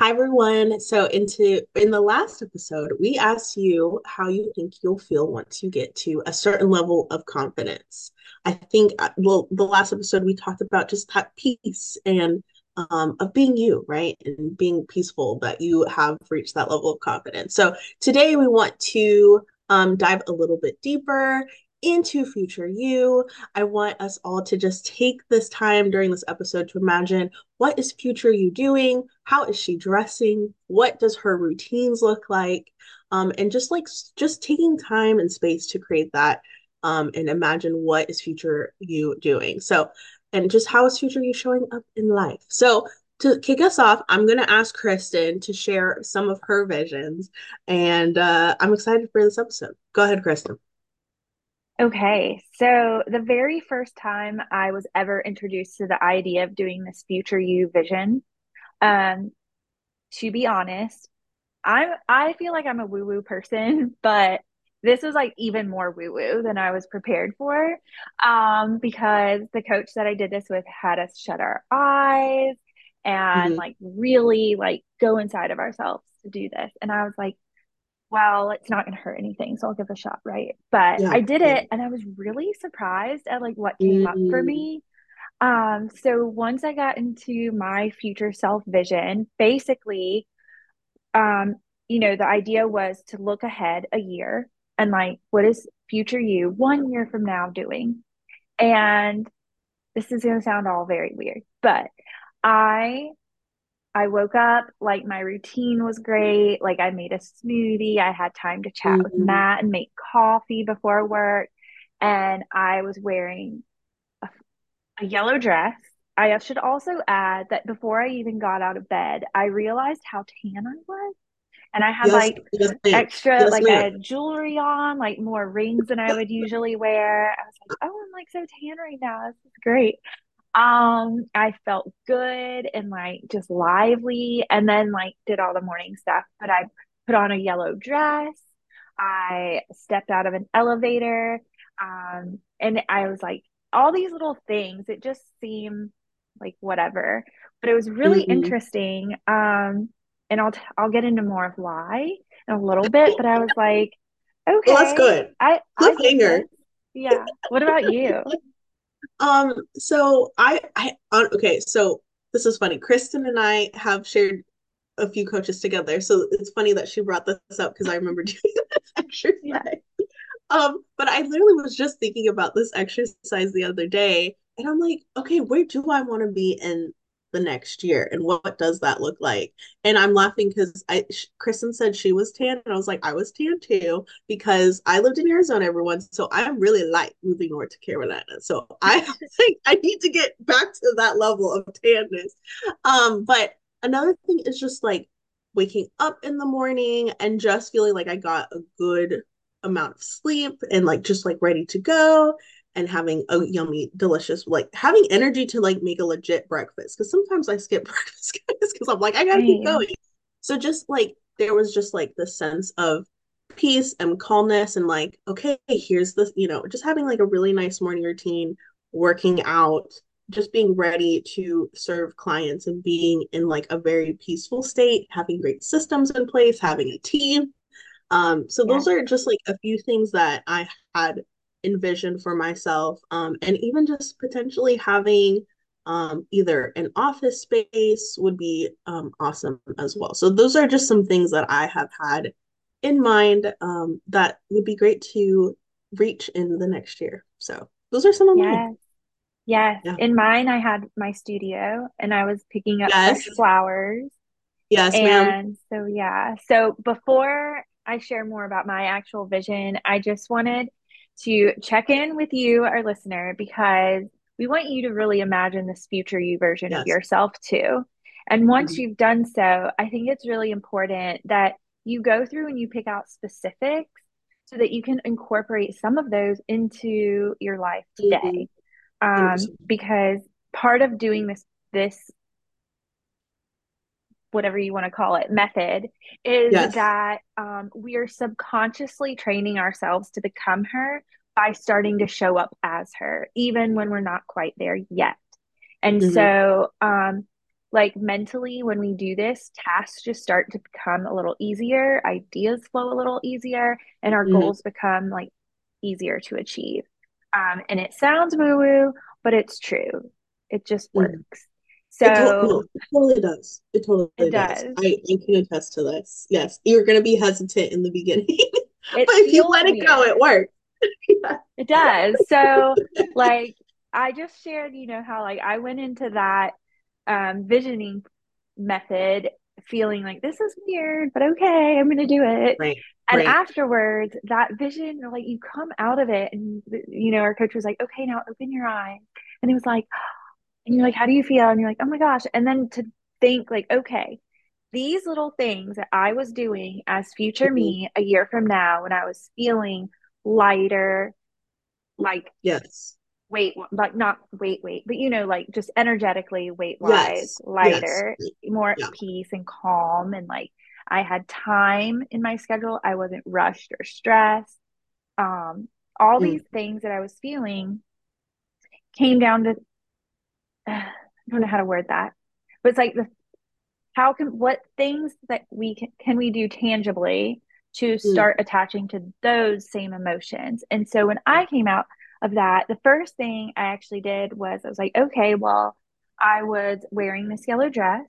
Hi everyone. So into in the last episode, we asked you how you think you'll feel once you get to a certain level of confidence. I think uh, well, the last episode we talked about just that peace and um, of being you, right? And being peaceful that you have reached that level of confidence. So today we want to um, dive a little bit deeper into future you. I want us all to just take this time during this episode to imagine what is future you doing? How is she dressing? What does her routines look like? Um, and just like just taking time and space to create that um, and imagine what is future you doing. So, and just how is future you showing up in life? So, to kick us off, I'm going to ask Kristin to share some of her visions, and uh, I'm excited for this episode. Go ahead, Kristin. Okay, so the very first time I was ever introduced to the idea of doing this future you vision, um, to be honest, I'm I feel like I'm a woo-woo person, but this was like even more woo-woo than I was prepared for. Um, because the coach that I did this with had us shut our eyes and Mhm. like really like go inside of ourselves to do this. And I was like, well, it's not going to hurt anything, so I'll give it a shot, right? But Yeah, I did yeah. it and I was really surprised at like what came up for Mm, me. Um, so once I got into my future self vision, basically, um, you know, the idea was to look ahead a year and like, what is future you one year from now doing? And this is going to sound all very weird, but I I woke up, like my routine was great. Like I made a smoothie. I had time to chat with mhm. Matt and make coffee before work. And I was wearing a, a yellow dress. I should also add that before I even got out of bed, I realized how tan I was. And I had Yes, like yes, extra, Yes, like I ma'am. had jewelry on, like more rings than I would usually wear. I was like, oh, I'm like so tan right now. This is great. Um, I felt good and like just lively, and then like did all the morning stuff. But I put on a yellow dress. I stepped out of an elevator. Um, and I was like, all these little things, it just seemed like whatever. But it was really Mhm. interesting. Um, and I'll t- I'll get into more of why in a little bit, but I was like, Well, that's good. I I get Cliffhanger. this. Yeah. What about you? Um, so I, I, okay, so this is funny. Kristin and I have shared a few coaches together, so it's funny that she brought this up because I remember doing this Yeah. exercise. Um, but I literally was just thinking about this exercise the other day, and I'm like, okay, where do I want to be in the next year, and what, what does that look like? And I'm laughing because I, Kristin said she was tan, and I was like, I was tan too because I lived in Arizona, everyone, so I'm really light moving north to Carolina. So I think I need to get back to that level of tanness. Um, but another thing is just like waking up in the morning and just feeling like I got a good amount of sleep and like just like ready to go and having a yummy delicious like having energy to like make a legit breakfast because sometimes i skip breakfast because i'm like i gotta keep going. So just like there was just like the sense of peace and calmness and like okay here's this you know just having like a really nice morning routine working out just being ready to serve clients and being in like a very peaceful state having great systems in place having a team. Um, so Yeah. those are just like a few things that I had envisioned for myself. Um, and even just potentially having um, either an office space would be um, awesome as well. So those are just some things that I have had in mind um, that would be great to reach in the next year. So those are some of mine. Yes. Yes. Yeah. In mine, I had my studio and I was picking up Yes. fresh flowers. Yes, ma'am. And so, yeah. So, before I share more about my actual vision, I just wanted to check in with you, our listener, because we want you to really imagine this future you version of yourself too. And once Mhm. you've done so, I think it's really important that you go through and you pick out specifics so that you can incorporate some of those into your life today. Um, 100%. because part of doing this this whatever you want to call it method is Yes. that um, we are subconsciously training ourselves to become her by starting to show up as her even when we're not quite there yet and Mhm. so um, like mentally when we do this tasks just start to become a little easier ideas flow a little easier and our mm-hmm. goals become like easier to achieve um, and it sounds woo woo but it's true it just mm-hmm. works so it, to- it, totally does. It totally it does, does. I, I can attest to this. Yes you're going to be hesitant in the beginning. But if you let it go it works. Yeah. it does. So like i just shared you know how like i went into that um, visioning method feeling like this is weird but okay i'm gonna do it. Right, and right. afterwards that vision like you come out of it and you know our coach was like okay now open your eyes. And he was like and you're like how do you feel and you're like oh my gosh and then to think like okay these little things that i was doing as future mm-hmm. me a year from now when i was feeling lighter like yes weight like not weight weight but you know like just energetically weight wise yes. lighter yes. more yeah. peace and calm and like i had time in my schedule i wasn't rushed or stressed um all mm. these things that i was feeling came down to i don't know how to word that but it's like the how can what things that we can, can we do tangibly to mm. start mm. attaching to those same emotions and so when i came out of that, the first thing I actually did was I was like, okay, well, I was wearing this yellow dress.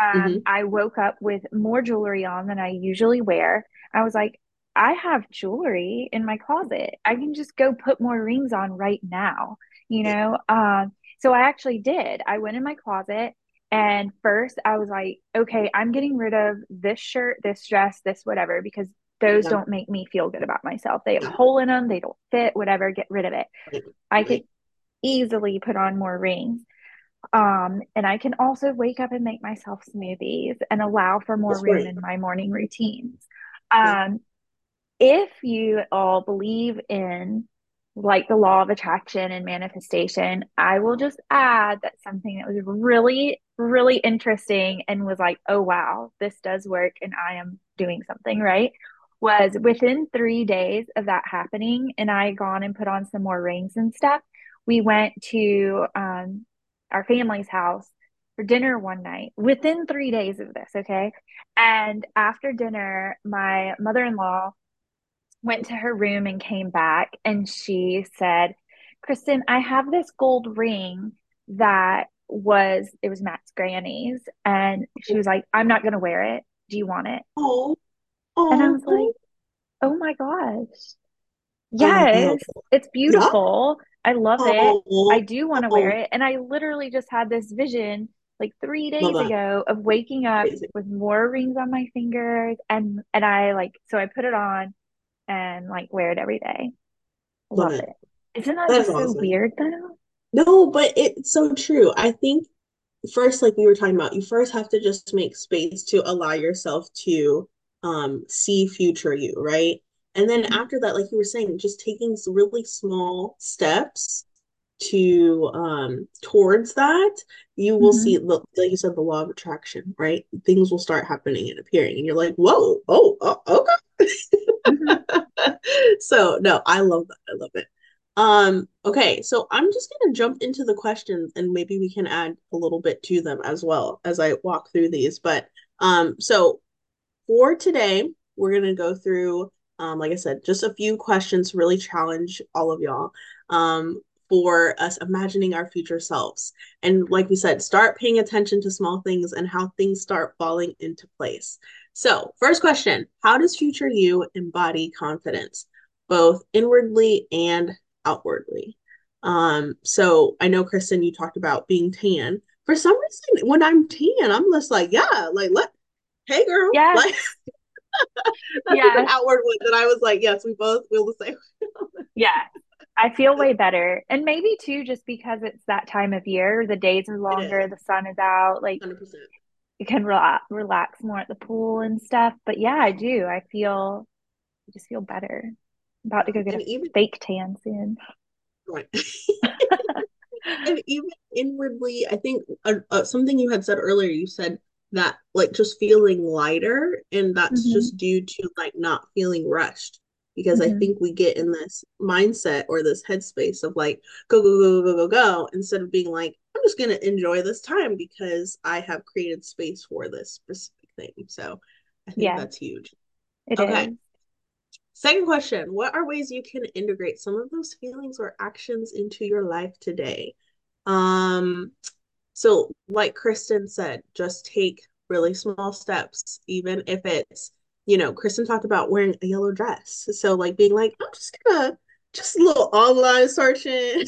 Um, mm-hmm. I woke up with more jewelry on than I usually wear. I was like, I have jewelry in my closet. I can just go put more rings on right now, you know? Um, so I actually did. I went in my closet and first I was like, okay, I'm getting rid of this shirt, this dress, this whatever, because those yeah. don't make me feel good about myself. They have a hole in them, they don't fit, whatever, get rid of it. I could easily put on more rings. Um, and I can also wake up and make myself smoothies and allow for more That's room in my morning routines. Um, if you all believe in like the law of attraction and manifestation, I will just add that something that was really, really interesting and was like, oh, wow, this does work and I am doing something right was within three days of that happening, and I gone and put on some more rings and stuff. We went to um, our family's house for dinner one night within three days of this. Okay. And after dinner, my mother in law went to her room and came back, and she said, Kristin, I have this gold ring that was, it was Matt's granny's. And she was like, I'm not going to wear it. Do you want it? Oh. oh. And I was like, oh my gosh. Yes, it's beautiful. Yeah. I love it. I do want to wear it. And I literally just had this vision like three days ago of waking up with more rings on my fingers and and I like so I put it on and like wear it every day. Love, love it. it. Isn't that, that just awesome. so weird though? No, but it's so true. I think first, like we were talking about, you first have to just make space to allow yourself to um see future you right and then mm-hmm. after that like you were saying just taking really small steps to um towards that you will mm-hmm. see the, like you said the law of attraction right things will start happening and appearing and you're like whoa oh, oh okay so no i love that i love it um okay so i'm just to jump into the questions and maybe we can add a little bit to them as well as i walk through these but um so for today, we're to go through, um, like I said, just a few questions to really challenge all of y'all um, for us imagining our future selves. And like we said, start paying attention to small things and how things start falling into place. So, first question How does future you embody confidence, both inwardly and outwardly? Um, so I know Kristin, you talked about being tan. For some reason, when I'm tan, I'm just like, yeah, like let hey girl. Yes. Like, that's yeah. an outward one that I was like, yes, we both feel the same. yeah. I feel way better. And maybe too, just because it's that time of year, the days are longer, the sun is out, like 100%. You can relax, relax more at the pool and stuff. But yeah, I do. I feel, I just feel better. I'm about to go get and a even, fake tan soon. Right. and even inwardly, I think uh, uh, something you had said earlier, you said that like just feeling lighter and that's mm-hmm. just due to like not feeling rushed because mm-hmm. I think we get in this mindset or this headspace of like go go go go go go instead of being like just going to enjoy this time because I have created space for this specific thing. So I think yeah, that's huge. It okay. Is. Second question What are ways you can integrate some of those feelings or actions into your life today? Um, so, like Kristin said, just take really small steps, even if it's, you know, Kristin talked about wearing a yellow dress. So, like being like, I'm just gonna just a little online searching.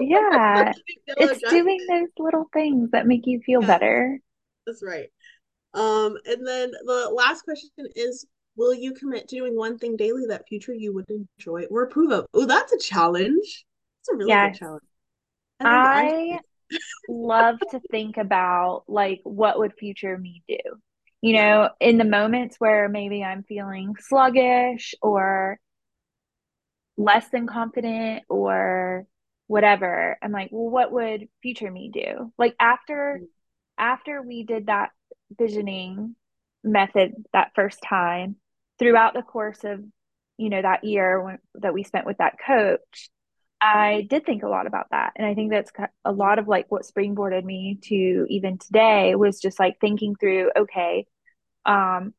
Yeah. it's doing those little things that make you feel yeah, better. That's right. Um, and then the last question is Will you commit to doing one thing daily that future you would enjoy or approve of? Oh, that's a challenge. It's a really yes. good challenge. I, I love to think about like what would future me do? You know, in the moments where maybe I'm feeling sluggish or less than confident or whatever, I'm like, well, what would future me do? Like after after we did that visioning method that first time, throughout the course of you know that year when, that we spent with that coach i did think a lot about that and i think that's a lot of like what springboarded me to even today was just like thinking through okay um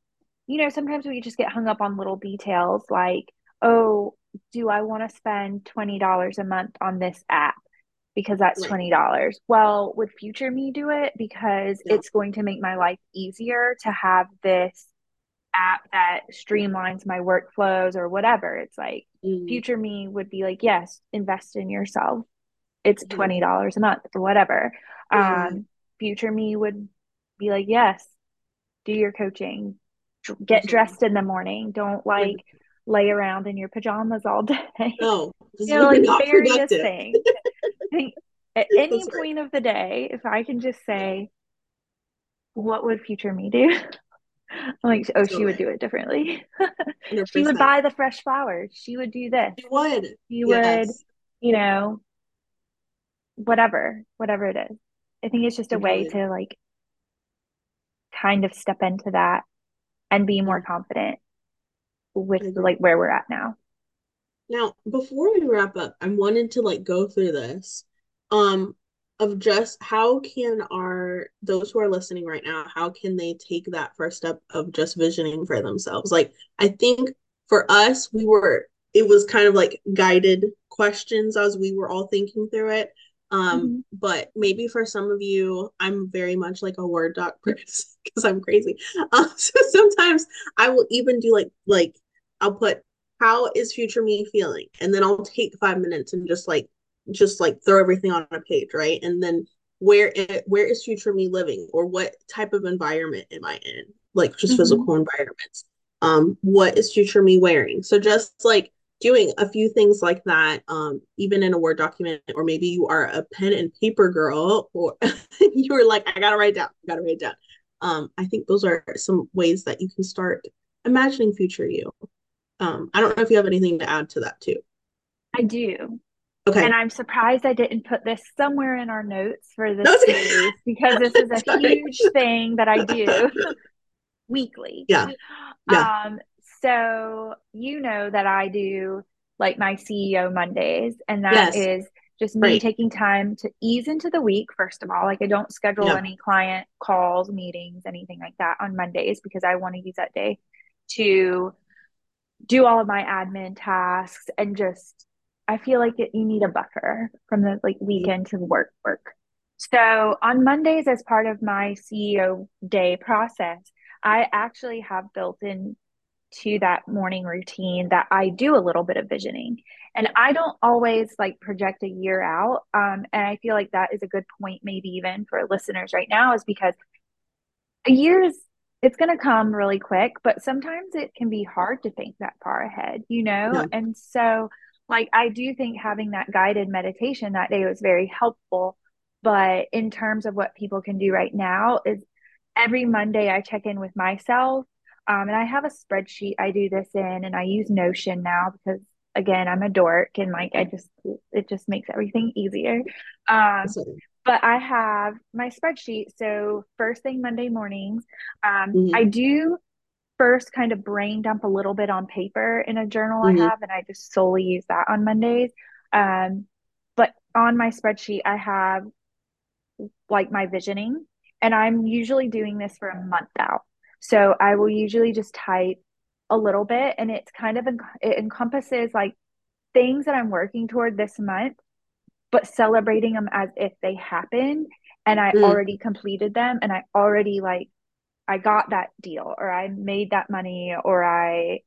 you know sometimes we just get hung up on little details like oh do i want to spend $20 a month on this app because that's $20 well would future me do it because yeah. it's going to make my life easier to have this app that streamlines my workflows or whatever. It's like mm. future me would be like, yes, invest in yourself. It's mm-hmm. twenty dollars a month or whatever. Mm. Um, future me would be like, yes, do your coaching, get dressed in the morning. Don't like lay around in your pajamas all day. No, you know, like various things. at any point of the day, if I can just say, what would future me do? I'm like, oh, she would do it differently. she would buy the fresh flowers. She would do this. She would. She yes. would, you know, whatever, whatever it is. I think it's just a way to like kind of step into that and be more confident with like where we're at now. Now, before we wrap up, I wanted to like go through this. Um, of just how can our those who are listening right now how can they take that first step of just visioning for themselves like i think for us we were it was kind of like guided questions as we were all thinking through it um mm-hmm. but maybe for some of you i'm very much like a word doc person because i'm crazy um, so sometimes i will even do like like i'll put how is future me feeling and then i'll take five minutes and just like just like throw everything on a page, right? And then where it, where is future me living, or what type of environment am I in? Like just mm-hmm. physical environments. Um, what is future me wearing? So just like doing a few things like that, um, even in a Word document, or maybe you are a pen and paper girl, or you were like, I gotta write down, I gotta write down. Um, I think those are some ways that you can start imagining future you. Um, I don't know if you have anything to add to that too. I do. Okay. And I'm surprised I didn't put this somewhere in our notes for this series because this is a huge thing that I do weekly. Yeah. yeah. Um, so you know that I do like my CEO Mondays, and that yes. is just me right. taking time to ease into the week, first of all. Like I don't schedule yeah. any client calls, meetings, anything like that on Mondays because I want to use that day to do all of my admin tasks and just I feel like it, you need a buffer from the like weekend to work work. So on Mondays, as part of my CEO day process, I actually have built in to that morning routine that I do a little bit of visioning. And I don't always like project a year out. Um, and I feel like that is a good point, maybe even for listeners right now, is because a year is it's going to come really quick, but sometimes it can be hard to think that far ahead, you know? Yeah. And so like I do think having that guided meditation that day was very helpful. But in terms of what people can do right now, is every Monday I check in with myself. Um, and I have a spreadsheet I do this in, and I use Notion now because again I'm a dork and like I just it just makes everything easier. Um, but I have my spreadsheet. So first thing Monday mornings, um, mm-hmm. I do first kind of brain dump a little bit on paper in a journal mm-hmm. I have, and I just solely use that on Mondays. Um, but on my spreadsheet, I have like my visioning. And I'm usually doing this for a month out. So I will usually just type a little bit and it's kind of it encompasses like things that I'm working toward this month, but celebrating them as if they happened and I mm. already completed them and I already like I got that deal or I made that money or I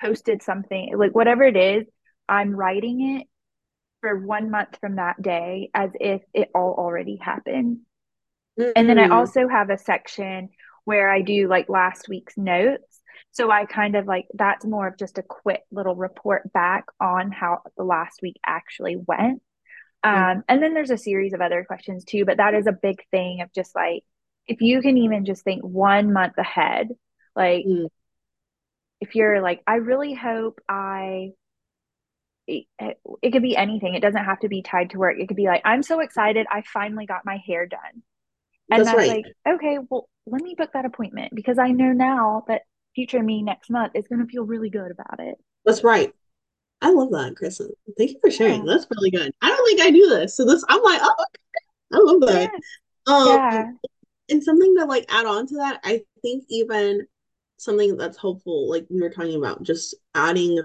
posted something like whatever it is, I'm writing it for one month from that day as if it all already happened. Mm-hmm. And then I also have a section where I do like last week's notes. So I kind of like that's more of just a quick little report back on how the last week actually went. Um, and then there's a series of other questions too, but that is a big thing of just like if you can even just think one month ahead, like mm. if you're like, I really hope I it, it could be anything. It doesn't have to be tied to work. It could be like, I'm so excited. I finally got my hair done. And that's, that's right. like, okay, well, let me book that appointment because I know now that future me next month is going to feel really good about it. That's right. I love that, Kristin. Thank you for sharing. Yeah. That's really good. I don't think I do this. So this, I'm like, oh, okay. I love that. Yeah. Um, yeah. And something to like add on to that, I think even something that's helpful, like we were talking about, just adding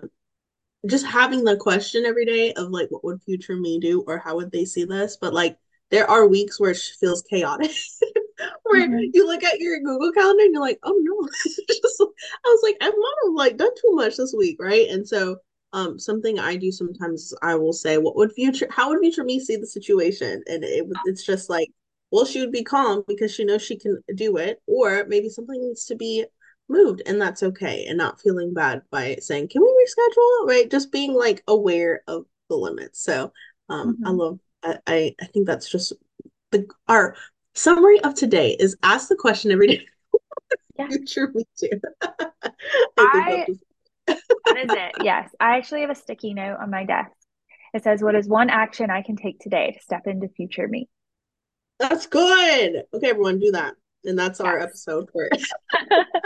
just having the question every day of like what would future me do or how would they see this but like there are weeks where it feels chaotic where mm-hmm. you look at your google calendar and you're like oh no just, i was like i might have like done too much this week right and so um something i do sometimes i will say what would future how would future me see the situation? And it it's just like well she would be calm because she knows she can do it or maybe something needs to be moved and that's okay and not feeling bad by saying can we reschedule right? Just being like aware of the limits. So um mm-hmm. i love I, I think that's just the our summary of today is ask the question every day. Yeah. future me too. I, I that is it? Yes. I actually have a sticky note on my desk. It says what is one action i can take today to step into future me? That's good. Okay everyone do that and that's yes. our episode for it.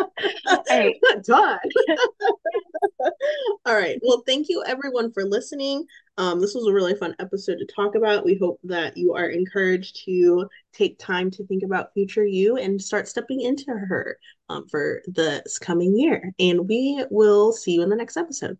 hey. Done. All right. Well, thank you everyone for listening. Um, this was a really fun episode to talk about. We hope that you are encouraged to take time to think about future you and start stepping into her um, for this coming year. And we will see you in the next episode.